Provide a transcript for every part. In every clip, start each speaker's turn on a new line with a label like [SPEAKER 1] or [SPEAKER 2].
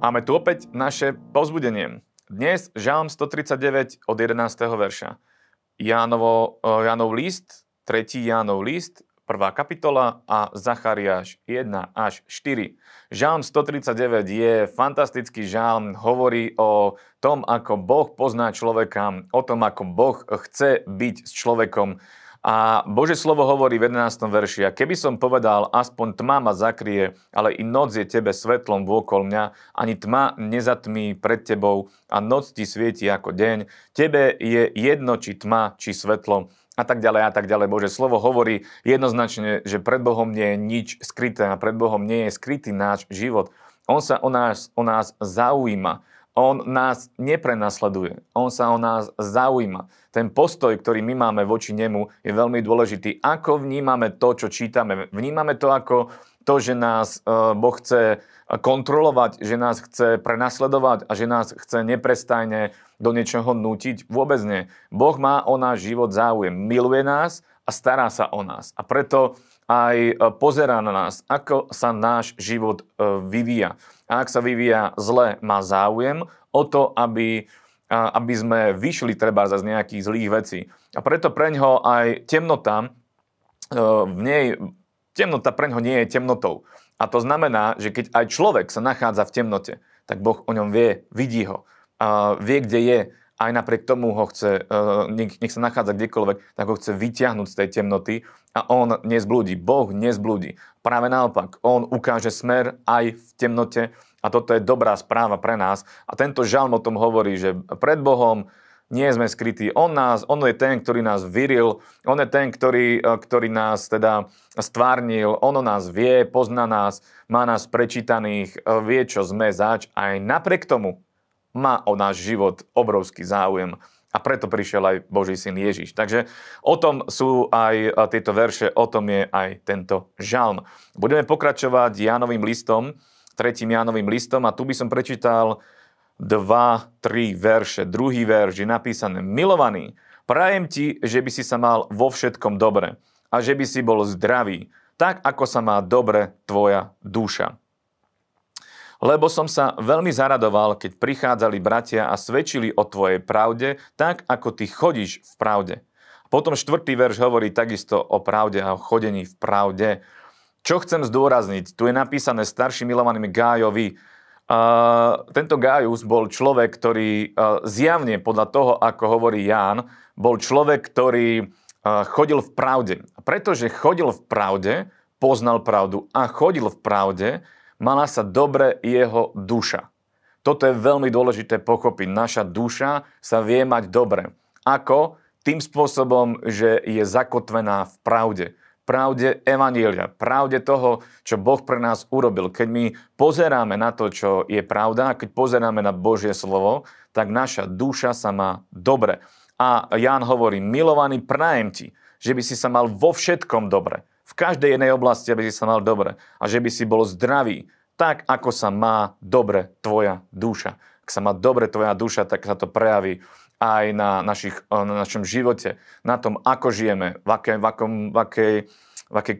[SPEAKER 1] Máme tu opäť naše pozbudenie. Dnes Žalm 139 od 11. verša. Jánovo, eh, Jánov list, 3. Jánov list, 1. kapitola a Zachariáš 1 až 4. Žalm 139 je fantastický žalm, hovorí o tom, ako Boh pozná človeka, o tom, ako Boh chce byť s človekom, a Bože slovo hovorí v 11. verši, a keby som povedal, aspoň tma ma zakrie, ale i noc je tebe svetlom vôkol mňa, ani tma nezatmí pred tebou a noc ti svieti ako deň. Tebe je jedno, či tma, či svetlo a tak ďalej a tak ďalej. Bože slovo hovorí jednoznačne, že pred Bohom nie je nič skryté a pred Bohom nie je skrytý náš život. On sa o nás, o nás zaujíma. On nás neprenasleduje, on sa o nás zaujíma. Ten postoj, ktorý my máme voči nemu, je veľmi dôležitý. Ako vnímame to, čo čítame? Vnímame to ako to, že nás e, Boh chce kontrolovať, že nás chce prenasledovať a že nás chce neprestajne do niečoho nútiť? Vôbec nie. Boh má o náš život záujem, miluje nás a stará sa o nás. A preto aj e, pozerá na nás, ako sa náš život e, vyvíja. A ak sa vyvíja zle, má záujem o to, aby, aby sme vyšli treba z nejakých zlých vecí. A preto pre ňoho aj temnota, e, v nej, temnota pre ňoho nie je temnotou. A to znamená, že keď aj človek sa nachádza v temnote, tak Boh o ňom vie, vidí ho, vie, kde je, aj napriek tomu ho chce, nech, nech sa nachádza kdekoľvek, tak ho chce vyťahnuť z tej temnoty a on nezblúdi. Boh nezblúdi. Práve naopak, on ukáže smer aj v temnote a toto je dobrá správa pre nás. A tento žalm o tom hovorí, že pred Bohom nie sme skrytí. On, nás, on je ten, ktorý nás vyril, on je ten, ktorý, ktorý nás teda stvárnil, on o nás vie, pozná nás, má nás prečítaných, vie, čo sme zač. Aj napriek tomu má o náš život obrovský záujem. A preto prišiel aj Boží syn Ježiš. Takže o tom sú aj tieto verše, o tom je aj tento žalm. Budeme pokračovať Jánovým listom, tretím Jánovým listom a tu by som prečítal dva, tri verše. Druhý verš je napísané Milovaný, prajem ti, že by si sa mal vo všetkom dobre a že by si bol zdravý, tak ako sa má dobre tvoja duša lebo som sa veľmi zaradoval, keď prichádzali bratia a svedčili o tvojej pravde, tak ako ty chodíš v pravde. Potom štvrtý verš hovorí takisto o pravde a o chodení v pravde. Čo chcem zdôrazniť? Tu je napísané starší milovanými Gájovi. Uh, tento Gájus bol človek, ktorý uh, zjavne podľa toho, ako hovorí Ján, bol človek, ktorý uh, chodil v pravde. Pretože chodil v pravde, poznal pravdu a chodil v pravde, mala sa dobre jeho duša. Toto je veľmi dôležité pochopiť. Naša duša sa vie mať dobre. Ako? Tým spôsobom, že je zakotvená v pravde. Pravde Evanília, pravde toho, čo Boh pre nás urobil. Keď my pozeráme na to, čo je pravda, a keď pozeráme na Božie slovo, tak naša duša sa má dobre. A Ján hovorí, milovaný, prajem ti, že by si sa mal vo všetkom dobre v každej jednej oblasti, aby si sa mal dobre a že by si bol zdravý, tak ako sa má dobre tvoja duša. Ak sa má dobre tvoja duša, tak sa to prejaví aj na, našich, na našom živote, na tom, ako žijeme, v akej, v akom, v akej, v akej,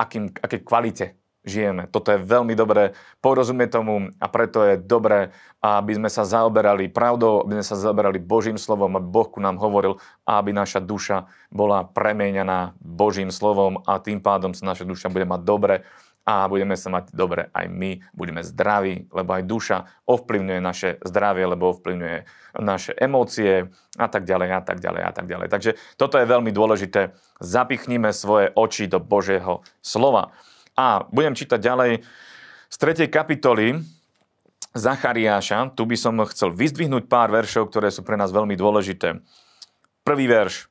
[SPEAKER 1] akým, akej kvalite žijeme. Toto je veľmi dobré porozumieť tomu a preto je dobré, aby sme sa zaoberali pravdou, aby sme sa zaoberali Božím slovom, aby Boh ku nám hovoril a aby naša duša bola premienená Božím slovom a tým pádom sa naša duša bude mať dobre a budeme sa mať dobre aj my, budeme zdraví, lebo aj duša ovplyvňuje naše zdravie, lebo ovplyvňuje naše emócie a tak ďalej a tak ďalej a tak ďalej. Takže toto je veľmi dôležité. Zapichnime svoje oči do Božieho slova. A budem čítať ďalej z 3. kapitoly Zachariáša. Tu by som chcel vyzdvihnúť pár veršov, ktoré sú pre nás veľmi dôležité. Prvý verš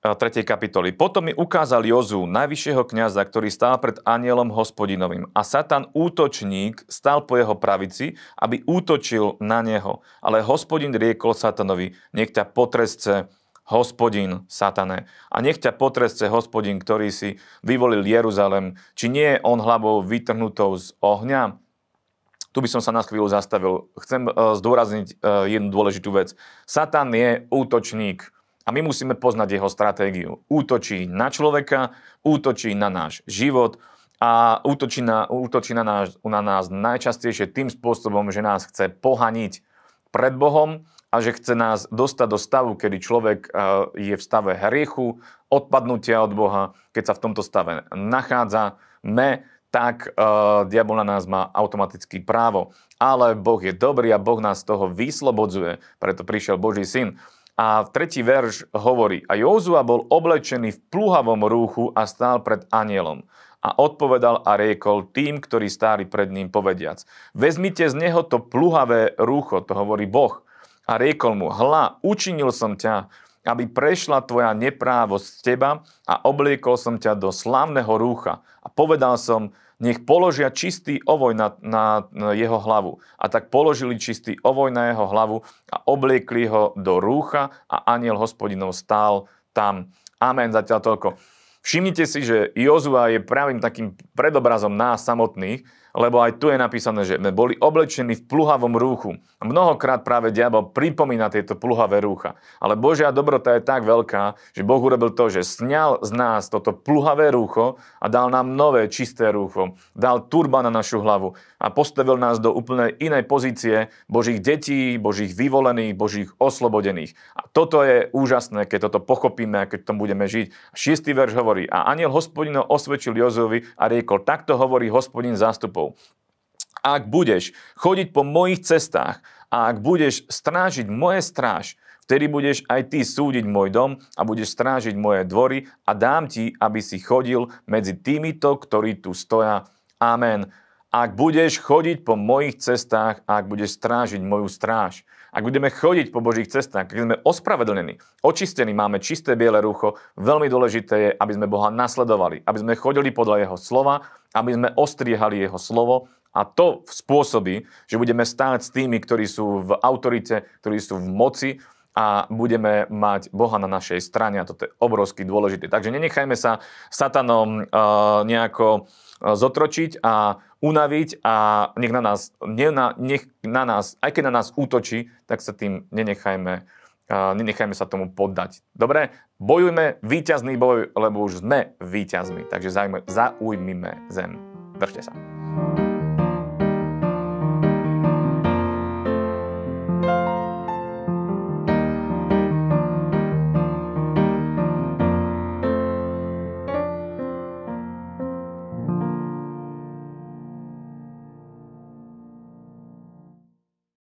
[SPEAKER 1] 3. kapitoly. Potom mi ukázal Jozu, najvyššieho kňaza, ktorý stál pred anielom hospodinovým. A Satan, útočník, stal po jeho pravici, aby útočil na neho. Ale hospodin riekol Satanovi, nech ťa potresce hospodin, satane. A nech ťa potresce hospodin, ktorý si vyvolil Jeruzalem. Či nie je on hlavou vytrhnutou z ohňa? Tu by som sa na chvíľu zastavil. Chcem e, zdôrazniť e, jednu dôležitú vec. Satan je útočník a my musíme poznať jeho stratégiu. Útočí na človeka, útočí na náš život a útočí na, útočí na, nás, na nás najčastejšie tým spôsobom, že nás chce pohaniť pred Bohom a že chce nás dostať do stavu, kedy človek e, je v stave hriechu, odpadnutia od Boha. Keď sa v tomto stave nachádza, me, tak uh, diabol na nás má automaticky právo. Ale Boh je dobrý a Boh nás z toho vyslobodzuje, preto prišiel Boží syn. A v tretí verš hovorí, a Jozua bol oblečený v pluhavom rúchu a stál pred anielom a odpovedal a riekol tým, ktorí stáli pred ním povediac. Vezmite z neho to pluhavé rúcho, to hovorí Boh. A riekol mu, hla, učinil som ťa, aby prešla tvoja neprávosť z teba a obliekol som ťa do slávneho rúcha. A povedal som, nech položia čistý ovoj na, na, na jeho hlavu. A tak položili čistý ovoj na jeho hlavu a obliekli ho do rúcha a aniel hospodinov stál tam. Amen, zatiaľ toľko. Všimnite si, že Jozua je pravým takým predobrazom nás samotných, lebo aj tu je napísané, že sme boli oblečení v pluhavom rúchu. Mnohokrát práve diabol pripomína tieto pluhavé rúcha. Ale Božia dobrota je tak veľká, že Boh urobil to, že sňal z nás toto pluhavé rúcho a dal nám nové čisté rúcho. Dal turba na našu hlavu a postavil nás do úplne inej pozície Božích detí, Božích vyvolených, Božích oslobodených. A toto je úžasné, keď toto pochopíme a keď tom budeme žiť. Šiestý verš hovorí, a aniel hospodino osvedčil Jozovi a riekol, takto hovorí hospodin zástupov princípov. Ak budeš chodiť po mojich cestách a ak budeš strážiť moje stráž, vtedy budeš aj ty súdiť môj dom a budeš strážiť moje dvory a dám ti, aby si chodil medzi týmito, ktorí tu stoja. Amen. Ak budeš chodiť po mojich cestách a ak budeš strážiť moju stráž, ak budeme chodiť po Božích cestách, keď sme ospravedlnení, očistení, máme čisté biele rucho, veľmi dôležité je, aby sme Boha nasledovali, aby sme chodili podľa Jeho slova, aby sme ostriehali Jeho slovo a to spôsobí, že budeme stáť s tými, ktorí sú v autorite, ktorí sú v moci a budeme mať Boha na našej strane a toto je obrovsky dôležité. Takže nenechajme sa satanom uh, nejako zotročiť a unaviť a nech na nás, nech na nás, aj keď na nás útočí, tak sa tým nenechajme, nenechajme sa tomu poddať. Dobre, bojujme víťazný boj, lebo už sme víťazmi, takže zaujmime zem. Držte sa.